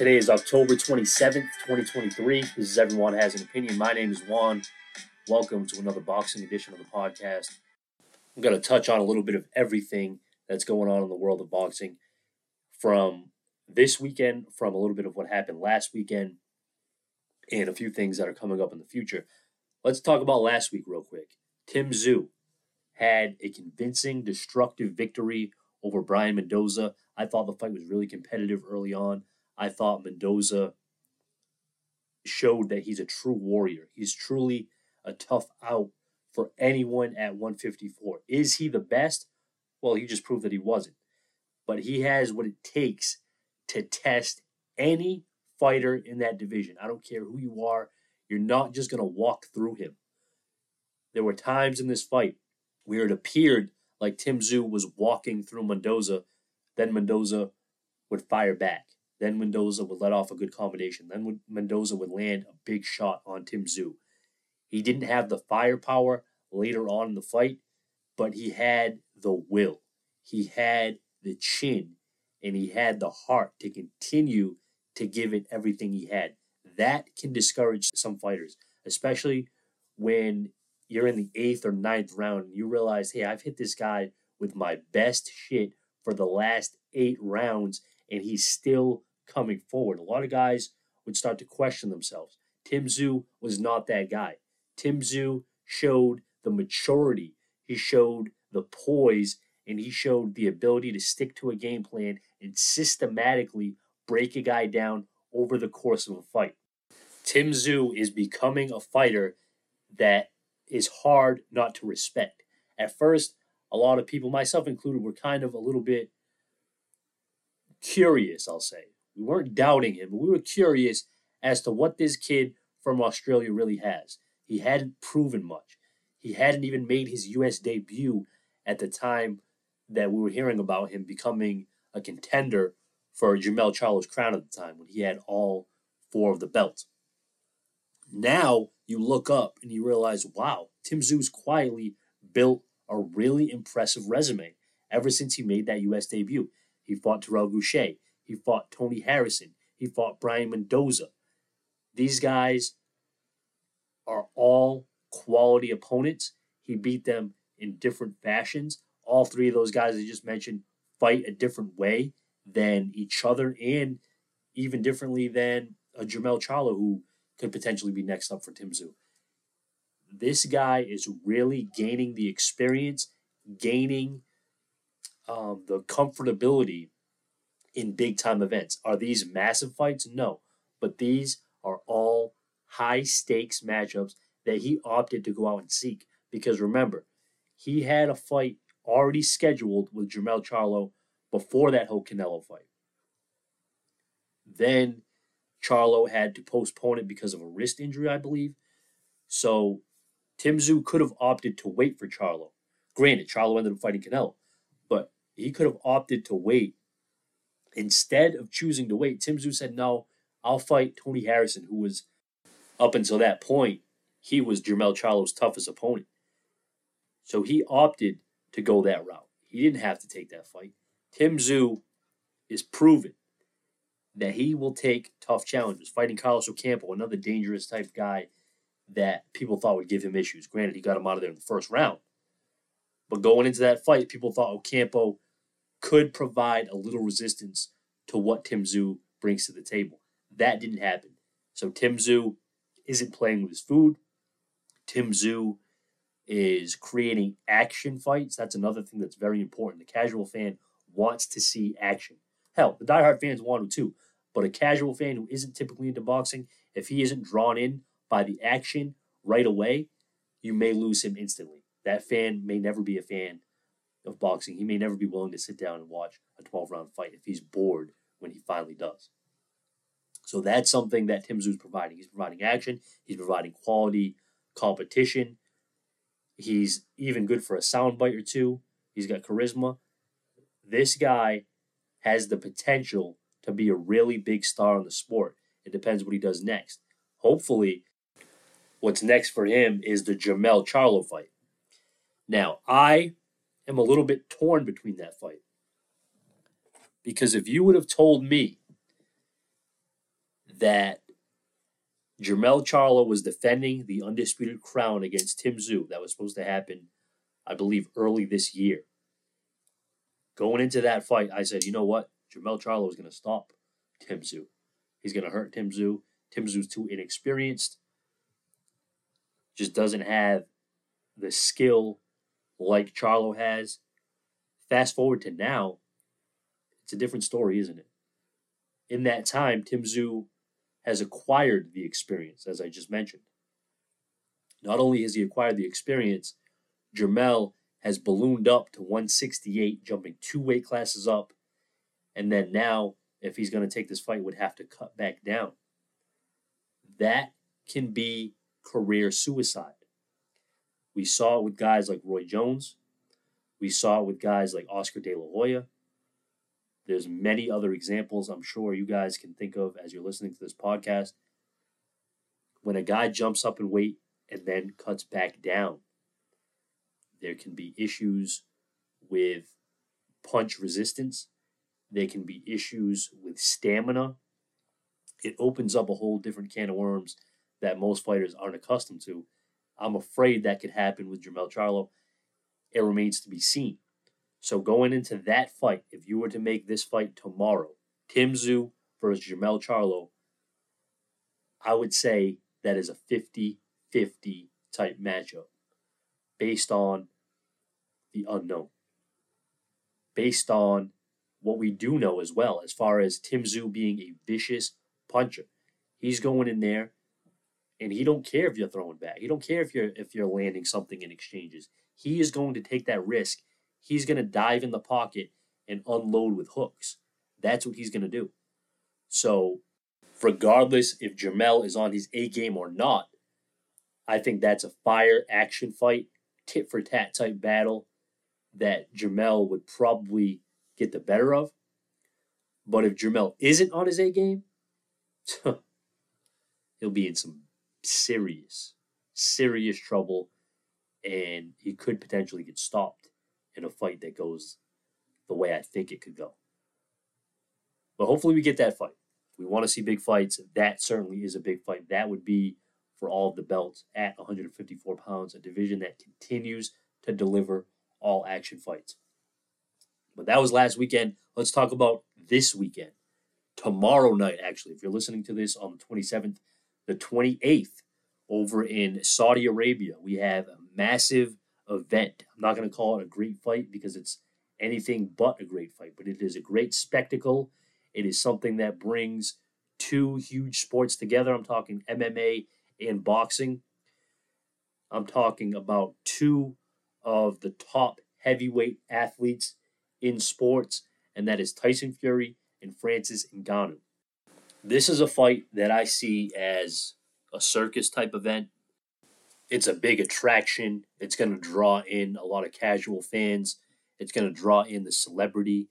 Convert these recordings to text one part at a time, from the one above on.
Today is October 27th, 2023. This is Everyone Has an Opinion. My name is Juan. Welcome to another boxing edition of the podcast. I'm going to touch on a little bit of everything that's going on in the world of boxing from this weekend, from a little bit of what happened last weekend, and a few things that are coming up in the future. Let's talk about last week real quick. Tim Tszyu had a convincing, destructive victory over Brian Mendoza. I thought the fight was really competitive early on. I thought Mendoza showed that he's a true warrior. He's truly a tough out for anyone at 154. Is he the best? Well, he just proved that he wasn't. But he has what it takes to test any fighter in that division. I don't care who you are, you're not just going to walk through him. There were times in this fight where it appeared like Tim Tszyu was walking through Mendoza, then Mendoza would fire back. Then Mendoza would let off a good combination. Then Mendoza would land a big shot on Tim Tszyu. He didn't have the firepower later on in the fight, but he had the will. He had the chin and he had the heart to continue to give it everything he had. That can discourage some fighters, especially when you're in the eighth or ninth round and you realize, hey, I've hit this guy with my best shit for the last eight rounds and he's still coming forward. A lot of guys would start to question themselves. Tim Tszyu was not that guy. Tim Tszyu showed the maturity, he showed the poise, and he showed the ability to stick to a game plan and systematically break a guy down over the course of a fight. Tim Tszyu is becoming a fighter that is hard not to respect. At first, a lot of people, myself included, were kind of a little bit curious, I'll say. We weren't doubting him, but we were curious as to what this kid from Australia really has. He hadn't proven much. He hadn't even made his U.S. debut at the time that we were hearing about him becoming a contender for Jermell Charlo's crown at the time when he had all four of the belts. Now you look up and you realize, wow, Tim Tszyu's quietly built a really impressive resume ever since he made that U.S. debut. He fought Terrell Gausha. He fought Tony Harrison. He fought Brian Mendoza. These guys are all quality opponents. He beat them in different fashions. All three of those guys I just mentioned fight a different way than each other and even differently than a Jermell Charlo who could potentially be next up for Tim Tszyu. This guy is really gaining the experience, gaining um, the comfortability in big time events. Are these massive fights? No. But these are all high stakes matchups that he opted to go out and seek. Because remember, he had a fight already scheduled with Jermell Charlo before that whole Canelo fight. Then Charlo had to postpone it because of a wrist injury, I believe. So Tim Tszyu could have opted to wait for Charlo. Granted, Charlo ended up fighting Canelo, but he could have opted to wait Instead of choosing to wait, Tim Tszyu said, No, I'll fight Tony Harrison, who was, up until that point, he was Jermell Charlo's toughest opponent. So he opted to go that route. He didn't have to take that fight. Tim Tszyu is proven that he will take tough challenges. Fighting Carlos Ocampo, another dangerous type guy that people thought would give him issues. Granted, he got him out of there in the first round. But going into that fight, people thought Ocampo could provide a little resistance to what Tim Tszyu brings to the table. That didn't happen. So Tim Tszyu isn't playing with his food. Tim Tszyu is creating action fights. That's another thing that's very important. The casual fan wants to see action. Hell, the diehard fans want to too. But a casual fan who isn't typically into boxing, if he isn't drawn in by the action right away, you may lose him instantly. That fan may never be a fan of boxing, he may never be willing to sit down and watch a 12 round fight if he's bored when he finally does. So that's something that Tim Tszyu's providing. He's providing action, he's providing quality competition. He's even good for a soundbite or two. He's got charisma. This guy has the potential to be a really big star in the sport. It depends what he does next. Hopefully, what's next for him is the Jermell Charlo fight. Now, I am a little bit torn between that fight. Because if you would have told me that Jermell Charlo was defending the undisputed crown against Tim Tszyu. That was supposed to happen, I believe, early this year. Going into that fight, I said, you know what? Jermell Charlo is going to stop Tim Tszyu. He's going to hurt Tim Tszyu. Tim Tszyu's too inexperienced. Just doesn't have the skill like Charlo has. Fast forward to now, it's a different story, isn't it? In that time, Tim Tszyu has acquired the experience, as I just mentioned. Not only has he acquired the experience, Jermell has ballooned up to 168, jumping two weight classes up. And then now, if he's going to take this fight, would have to cut back down. That can be career suicide. We saw it with guys like Roy Jones. We saw it with guys like Oscar De La Hoya. There's many other examples I'm sure you guys can think of as you're listening to this podcast. When a guy jumps up in weight and then cuts back down, there can be issues with punch resistance. There can be issues with stamina. It opens up a whole different can of worms that most fighters aren't accustomed to. I'm afraid that could happen with Jermell Charlo. It remains to be seen. So going into that fight, if you were to make this fight tomorrow, Tim Tszyu versus Jermell Charlo, I would say that is a 50-50 type matchup based on the unknown. Based on what we do know as well, as far as Tim Tszyu being a vicious puncher. He's going in there and he don't care if you're throwing back. He don't care if you're if you're landing something in exchanges. He is going to take that risk. He's going to dive in the pocket and unload with hooks. That's what he's going to do. So, regardless if Jermell is on his A game or not, I think that's a fire action fight, tit for tat type battle that Jermell would probably get the better of. But if Jermell isn't on his A game, he'll be in some serious, serious trouble, and he could potentially get stopped in a fight that goes the way I think it could go. But hopefully, we get that fight. We want to see big fights. That certainly is a big fight. That would be for all of the belts at 154 pounds, a division that continues to deliver all action fights. But that was last weekend. Let's talk about this weekend. Tomorrow night, actually, if you're listening to this on the 27th, the 28th, over in Saudi Arabia, we have a massive event. I'm not going to call it a great fight because it's anything but a great fight, but it is a great spectacle. It is something that brings two huge sports together. I'm talking MMA and boxing. I'm talking about two of the top heavyweight athletes in sports, and that is Tyson Fury and Francis Ngannou. This is a fight that I see as a circus type event. It's a big attraction. It's going to draw in a lot of casual fans. It's going to draw in the celebrity.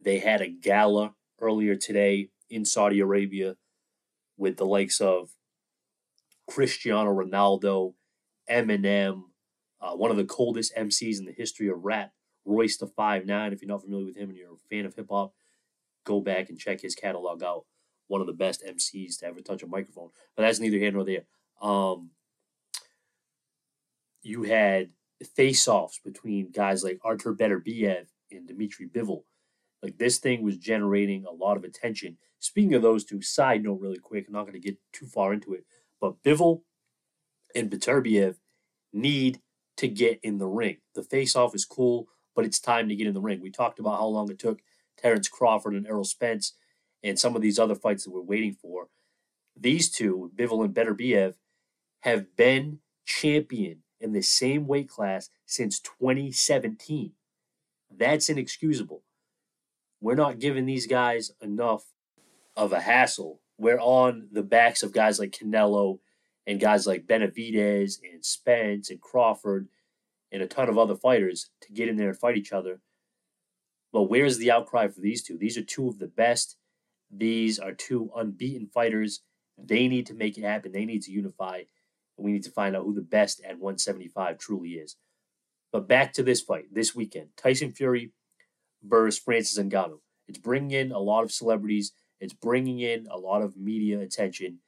They had a gala earlier today in Saudi Arabia with the likes of Cristiano Ronaldo, Eminem, uh, one of the coldest MCs in the history of rap, Royce the Five Nine. If you're not familiar with him and you're a fan of hip hop, go back and check his catalog out. One of the best MCs to ever touch a microphone. But that's neither here nor there. Um, you had face-offs between guys like Artur Beterbiev and Dmitry Bivol. Like this thing was generating a lot of attention. Speaking of those two, side note really quick, I'm not going to get too far into it, but Bivol and Beterbiev need to get in the ring. The face-off is cool, but it's time to get in the ring. We talked about how long it took Terrence Crawford and Errol Spence and some of these other fights that we're waiting for. These two, Bivol and Beterbiev, have been champion in the same weight class since 2017. That's inexcusable. We're not giving these guys enough of a hassle. We're on the backs of guys like Canelo and guys like Benavidez and Spence and Crawford and a ton of other fighters to get in there and fight each other. But where's the outcry for these two? These are two of the best. These are two unbeaten fighters. They need to make it happen. They need to unify. And we need to find out who the best at 175 truly is. But back to this fight this weekend Tyson Fury versus Francis Ngannou. It's bringing in a lot of celebrities. It's bringing in a lot of media attention,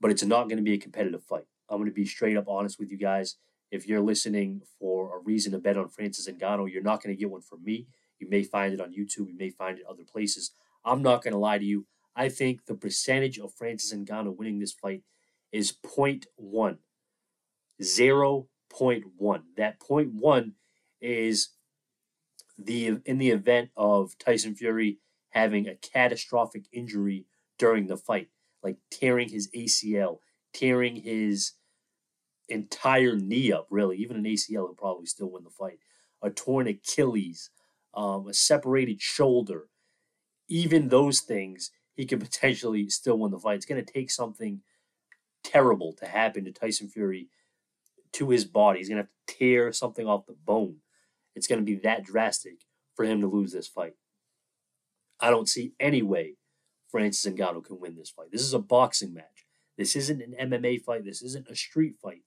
but it's not going to be a competitive fight. I'm going to be straight up honest with you guys. If you're listening for a reason to bet on Francis Ngannou, you're not going to get one from me. You may find it on YouTube. You may find it other places. I'm not going to lie to you. I think the percentage of Francis Ngannou winning this fight is 0.1. 0.1. That 0.1 is the in the event of Tyson Fury having a catastrophic injury during the fight, like tearing his ACL, tearing his entire knee up, really. Even an ACL would probably still win the fight. A torn Achilles, um, a separated shoulder, even those things, he could potentially still win the fight. It's going to take something terrible to happen to Tyson Fury to his body. He's going to have to tear something off the bone. It's going to be that drastic for him to lose this fight. I don't see any way Francis Ngannou can win this fight. This is a boxing match. This isn't an MMA fight. This isn't a street fight.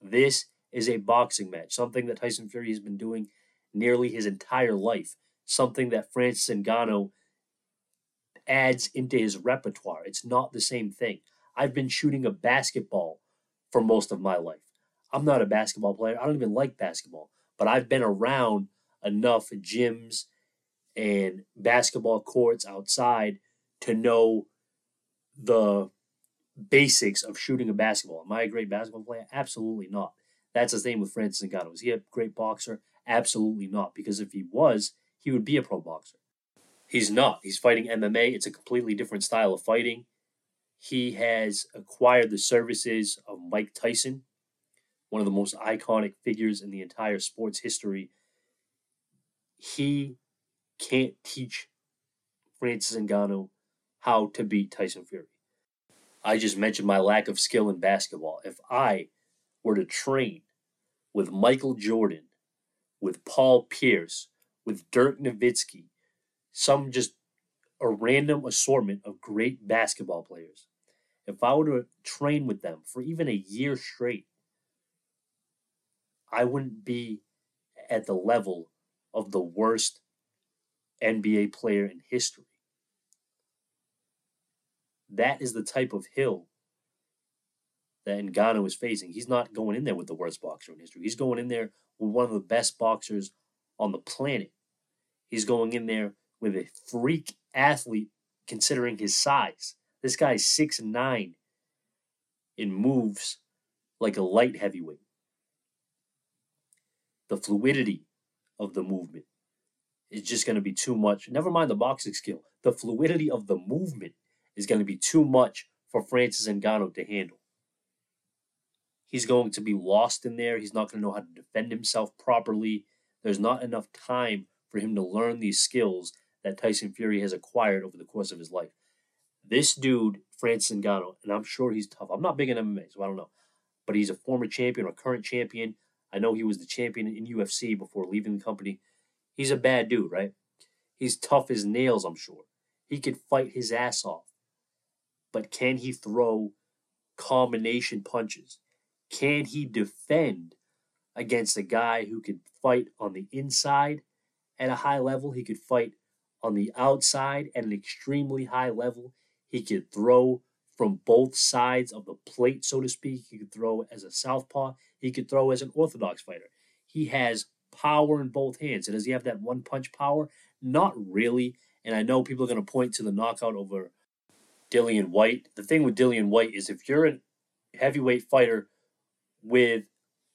This is a boxing match, something that Tyson Fury has been doing nearly his entire life, something that Francis Ngannou adds into his repertoire. It's not the same thing. I've been shooting a basketball for most of my life. I'm not a basketball player. I don't even like basketball, but I've been around enough gyms and basketball courts outside to know the basics of shooting a basketball. Am I a great basketball player? Absolutely not. That's the same with Francis Ngannou. Is he a great boxer? Absolutely not. Because if he was, he would be a pro boxer. He's not. He's fighting MMA. It's a completely different style of fighting. He has acquired the services of Mike Tyson, one of the most iconic figures in the entire sports history. He can't teach Francis Ngannou how to beat Tyson Fury. I just mentioned my lack of skill in basketball. If I were to train with Michael Jordan, with Paul Pierce, with Dirk Nowitzki, some just a random assortment of great basketball players, if I were to train with them for even a year straight, I wouldn't be at the level of the worst NBA player in history. That is the type of hill that Ngannou is facing. He's not going in there with the worst boxer in history. He's going in there with one of the best boxers on the planet. He's going in there with a freak athlete considering his size. This guy's six nine and moves like a light heavyweight. The fluidity of the movement is just going to be too much. Never mind the boxing skill. The fluidity of the movement is going to be too much for Francis Ngannou to handle. He's going to be lost in there. He's not going to know how to defend himself properly. There's not enough time for him to learn these skills that Tyson Fury has acquired over the course of his life. This dude, Francis Ngannou, and I'm sure he's tough. I'm not big in MMA, so I don't know. But he's a former champion or current champion. I know he was the champion in UFC before leaving the company. He's a bad dude, right? He's tough as nails, I'm sure. He could fight his ass off. But can he throw combination punches? Can he defend against a guy who could fight on the inside at a high level? He could fight on the outside at an extremely high level. He could throw from both sides of the plate, so to speak. He could throw as a southpaw. He could throw as an orthodox fighter. He has power in both hands. And does he have that one punch power? Not really. And I know people are going to point to the knockout over Dillian Whyte. The thing with Dillian Whyte is if you're a heavyweight fighter with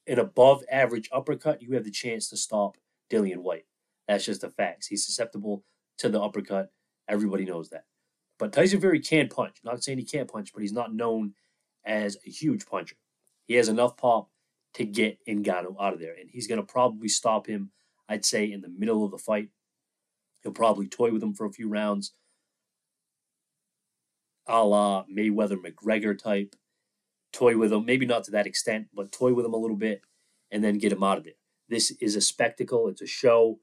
an above average uppercut, you have the chance to stop Dillian Whyte. That's just the facts. He's susceptible to the uppercut. Everybody knows that. But Tyson Fury can punch. Not saying he can't punch, but he's not known as a huge puncher. He has enough pop to get Ngannou out of there, and he's going to probably stop him. I'd say in the middle of the fight, he'll probably toy with him for a few rounds, a la Mayweather McGregor type. Toy with him, maybe not to that extent, but toy with him a little bit, and then get him out of there. This is a spectacle. It's a show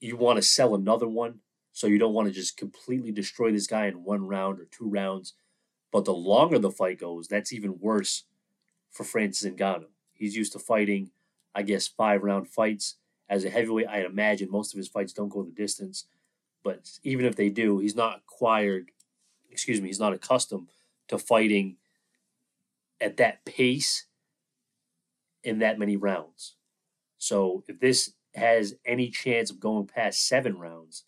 you want to sell another one. So you don't want to just completely destroy this guy in one round or two rounds. But the longer the fight goes, that's even worse for Francis Ngannou. He's used to fighting, I guess, five round fights. As a heavyweight, I imagine most of his fights don't go the distance. But even if they do, he's not acquired, excuse me, he's not accustomed to fighting at that pace in that many rounds. So if this has any chance of going past seven rounds,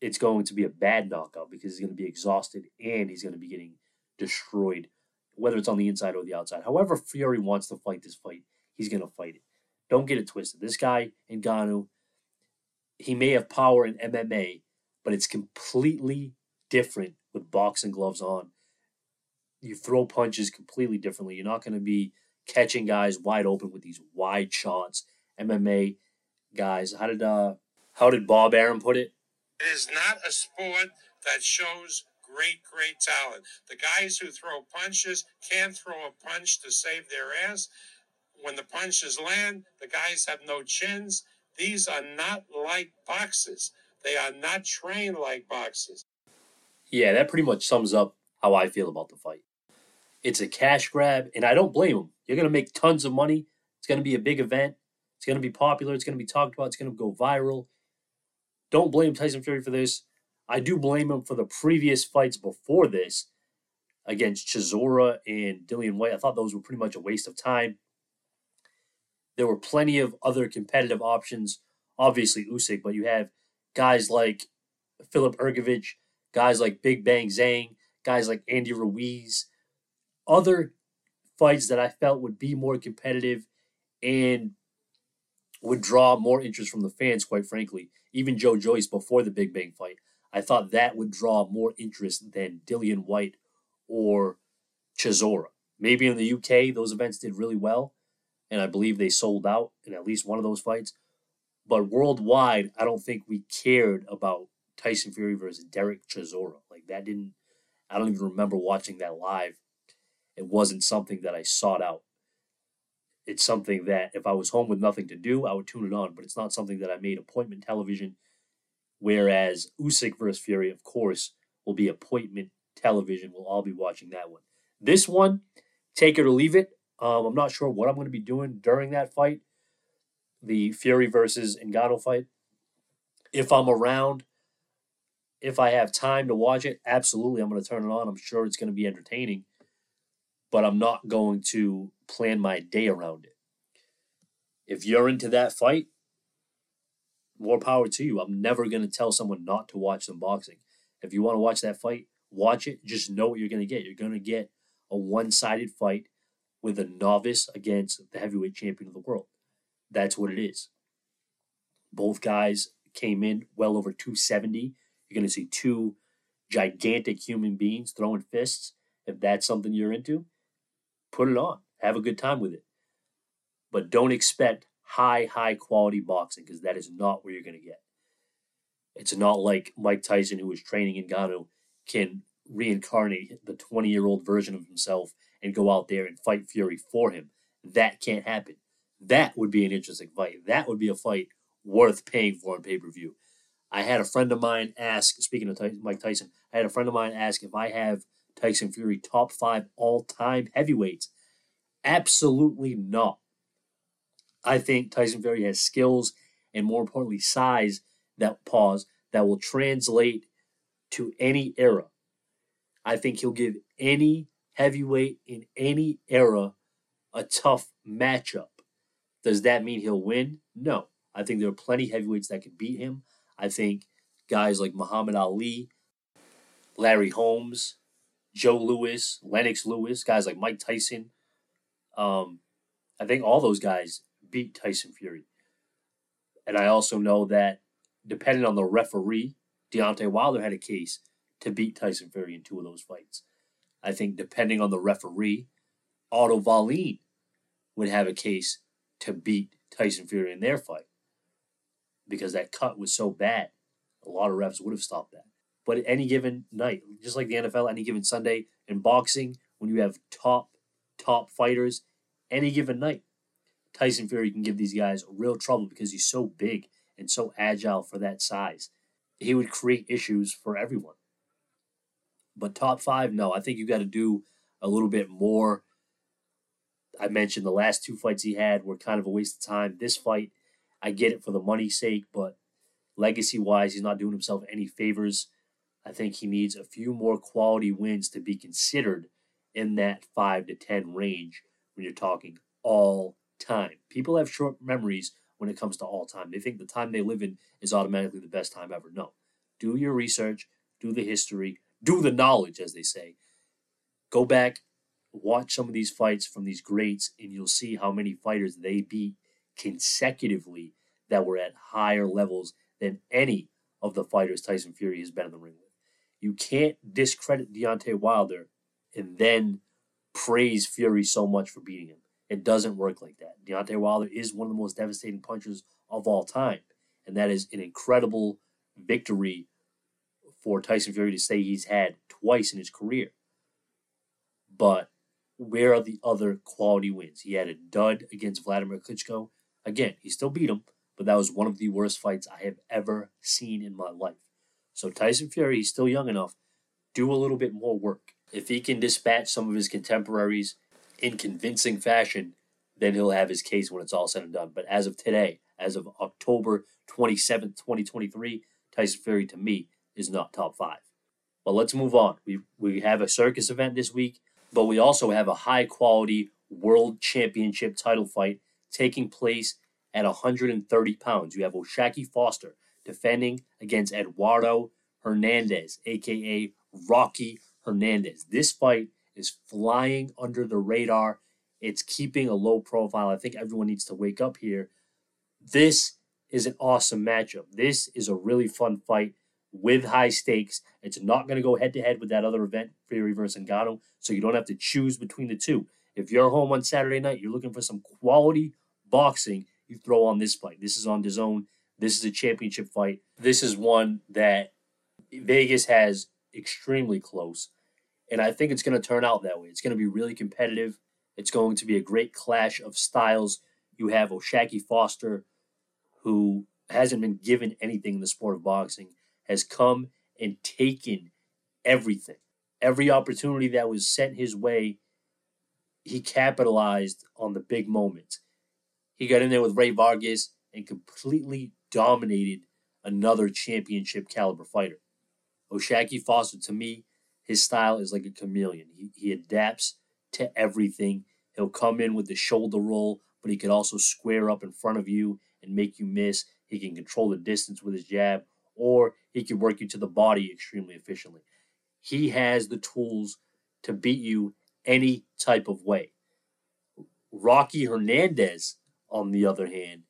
it's going to be a bad knockout because he's going to be exhausted and he's going to be getting destroyed, whether it's on the inside or the outside. However, Fury wants to fight this fight, he's going to fight it. Don't get it twisted. This guy, Ngannou, he may have power in MMA, but it's completely different with boxing gloves on. You throw punches completely differently. You're not going to be catching guys wide open with these wide shots. MMA guys, how did uh how did Bob Arum put it? It is not a sport that shows great, great talent. The guys who throw punches can't throw a punch to save their ass. When the punches land, the guys have no chins. These are not like boxes. They are not trained like boxes. Yeah, that pretty much sums up how I feel about the fight. It's a cash grab, and I don't blame them. You're going to make tons of money. It's going to be a big event. It's going to be popular. It's going to be talked about. It's going to go viral. Don't blame Tyson Fury for this. I do blame him for the previous fights before this against Chisora and Dillian Whyte. I thought those were pretty much a waste of time. There were plenty of other competitive options. Obviously Usyk, but you have guys like Filip Hrgovic, guys like Big Bang Zhang, guys like Andy Ruiz, other fights that I felt would be more competitive and would draw more interest from the fans, quite frankly. Even Joe Joyce before the Big Bang fight, I thought that would draw more interest than Dillian Whyte or Chisora. Maybe in the UK, those events did really well, and I believe they sold out in at least one of those fights. But worldwide, I don't think we cared about Tyson Fury versus Derek Chisora. Like that didn't. I don't even remember watching that live. It wasn't something that I sought out. It's something that if I was home with nothing to do, I would tune it on. But it's not something that I made appointment television. Whereas Usyk versus Fury, of course, will be appointment television. We'll all be watching that one. This one, take it or leave it. Um, I'm not sure what I'm going to be doing during that fight, the Fury versus Ngannou fight. If I'm around, if I have time to watch it, absolutely, I'm going to turn it on. I'm sure it's going to be entertaining, but I'm not going to plan my day around it. If you're into that fight, more power to you. I'm never going to tell someone not to watch some boxing. If you want to watch that fight, watch it. Just know what you're going to get. You're going to get a one sided fight with a novice against the heavyweight champion of the world. That's what it is. Both guys came in well over 270. You're going to see two gigantic human beings throwing fists. If that's something you're into, put it on. Have a good time with it. But don't expect high, high quality boxing because that is not where you're going to get. It's not like Mike Tyson, who was training in Ghana, can reincarnate the 20 year old version of himself and go out there and fight Fury for him. That can't happen. That would be an interesting fight. That would be a fight worth paying for on pay per view. I had a friend of mine ask, speaking of Mike Tyson, I had a friend of mine ask if I have Tyson Fury top five all time heavyweights. Absolutely not. I think Tyson Fury has skills and more importantly size that pause that will translate to any era. I think he'll give any heavyweight in any era a tough matchup. Does that mean he'll win? No. I think there are plenty of heavyweights that can beat him. I think guys like Muhammad Ali, Larry Holmes, Joe Louis, Lennox Lewis, guys like Mike Tyson. Um, I think all those guys beat Tyson Fury. And I also know that depending on the referee, Deontay Wilder had a case to beat Tyson Fury in two of those fights. I think depending on the referee, Otto Wallin would have a case to beat Tyson Fury in their fight because that cut was so bad. A lot of refs would have stopped that. But any given night, just like the NFL, any given Sunday in boxing, when you have top, top fighters, any given night, Tyson Fury can give these guys real trouble because he's so big and so agile for that size. He would create issues for everyone. But top five, no. I think you got to do a little bit more. I mentioned the last two fights he had were kind of a waste of time. This fight, I get it for the money's sake, but Legacy wise, he's not doing himself any favors. I think he needs a few more quality wins to be considered in that 5 to 10 range when you're talking all time. People have short memories when it comes to all time. They think the time they live in is automatically the best time ever. No. Do your research, do the history, do the knowledge, as they say. Go back, watch some of these fights from these greats, and you'll see how many fighters they beat consecutively that were at higher levels than any of the fighters Tyson Fury has been in the ring. You can't discredit Deontay Wilder and then praise Fury so much for beating him. It doesn't work like that. Deontay Wilder is one of the most devastating punchers of all time, and that is an incredible victory for Tyson Fury to say he's had twice in his career. But where are the other quality wins? He had a dud against Vladimir Klitschko. Again, he still beat him, but that was one of the worst fights I have ever seen in my life. So Tyson Fury, he's still young enough. Do a little bit more work. If he can dispatch some of his contemporaries in convincing fashion, then he'll have his case when it's all said and done. But as of today, as of October 27th, 2023, Tyson Fury to me is not top five. But let's move on. We, we have a circus event this week, but we also have a high quality world championship title fight taking place at 130 pounds. You have O'Shaquie Foster defending against Eduardo Hernandez, aka Rocky Hernandez. This fight is flying under the radar. It's keeping a low profile. I think everyone needs to wake up here. This is an awesome matchup. This is a really fun fight with high stakes. It's not going to go head to head with that other event, Fury versus Ngannou, so you don't have to choose between the two. If you're home on Saturday night, you're looking for some quality boxing, you throw on this fight. This is on DAZN. This is a championship fight. This is one that Vegas has extremely close. And I think it's going to turn out that way. It's going to be really competitive. It's going to be a great clash of styles. You have O'Shaquie Foster, who hasn't been given anything in the sport of boxing, has come and taken everything. Every opportunity that was sent his way, he capitalized on the big moments. He got in there with Rey Vargas and completely dominated another championship caliber fighter. O'Shaquie Foster, to me, his style is like a chameleon. He, he adapts to everything. He'll come in with the shoulder roll, but he can also square up in front of you and make you miss. He can control the distance with his jab, or he can work you to the body extremely efficiently. He has the tools to beat you any type of way. Rocky Hernandez, on the other hand,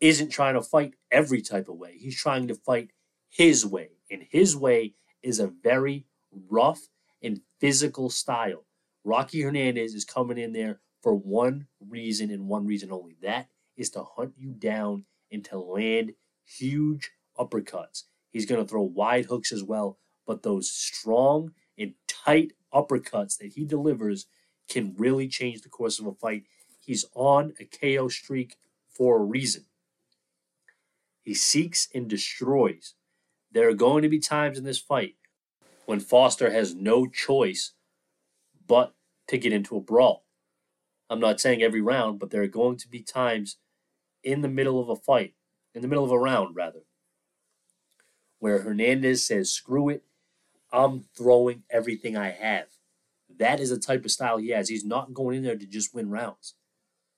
isn't trying to fight every type of way. He's trying to fight his way. And his way is a very rough and physical style. Rocky Hernandez is coming in there for one reason and one reason only. That is to hunt you down and to land huge uppercuts. He's going to throw wide hooks as well, but those strong and tight uppercuts that he delivers can really change the course of a fight. He's on a KO streak for a reason. He seeks and destroys. There are going to be times in this fight when Foster has no choice but to get into a brawl. I'm not saying every round, but there are going to be times in the middle of a fight, in the middle of a round, rather, where Hernandez says, screw it, I'm throwing everything I have. That is the type of style he has. He's not going in there to just win rounds.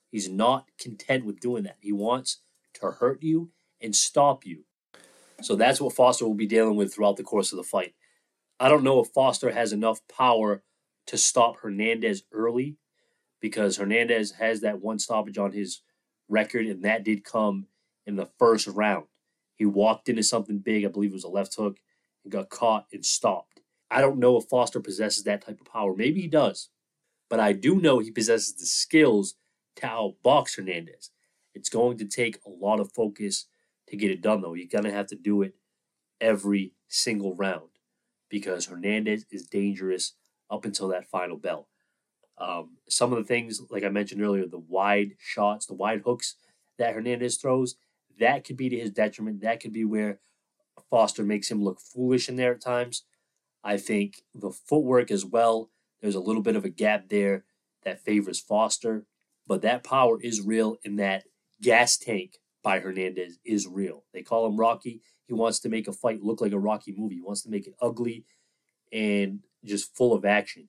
He's not content with doing that. He wants to hurt you and stop you. So that's what Foster will be dealing with throughout the course of the fight. I don't know if Foster has enough power to stop Hernandez early because Hernandez has that one stoppage on his record, and that did come in the first round. He walked into something big, I believe it was a left hook, and got caught and stopped. I don't know if Foster possesses that type of power. Maybe he does. But I do know he possesses the skills to outbox Hernandez. It's going to take a lot of focus to get it done, though. You're going to have to do it every single round because Hernandez is dangerous up until that final bell. Um, some of the things, like I mentioned earlier, the wide shots, the wide hooks that Hernandez throws, that could be to his detriment. That could be where Foster makes him look foolish in there at times. I think the footwork as well, there's a little bit of a gap there that favors Foster, but that power is real in that gas tank by Hernandez is real. They call him Rocky. He wants to make a fight look like a Rocky movie. He wants to make it ugly and just full of action.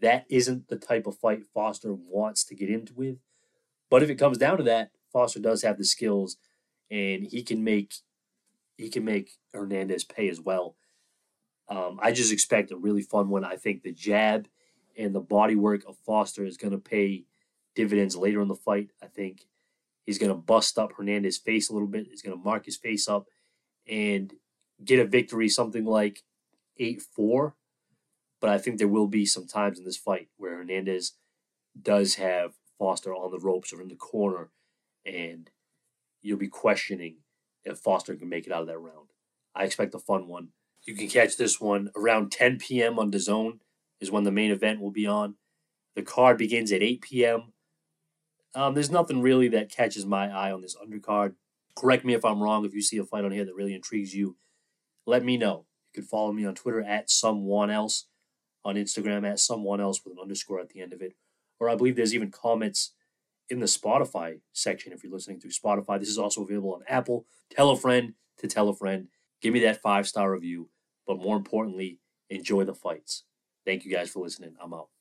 That isn't the type of fight Foster wants to get into with. But if it comes down to that, Foster does have the skills and he can make he can make Hernandez pay as well. Um, I just expect a really fun one. I think the jab and the body work of Foster is going to pay dividends later in the fight. I think he's going to bust up Hernandez's face a little bit. He's going to mark his face up and get a victory, something like 8 4. But I think there will be some times in this fight where Hernandez does have Foster on the ropes or in the corner, and you'll be questioning if Foster can make it out of that round. I expect a fun one. You can catch this one around 10 p.m. on DAZN is when the main event will be on. The card begins at 8 p.m. Um, there's nothing really that catches my eye on this undercard. Correct me if I'm wrong. If you see a fight on here that really intrigues you, let me know. You can follow me on Twitter at someone else, on Instagram at someone else with an underscore at the end of it. Or I believe there's even comments in the Spotify section if you're listening through Spotify. This is also available on Apple. Tell a friend to tell a friend. Give me that five star review. But more importantly, enjoy the fights. Thank you guys for listening. I'm out.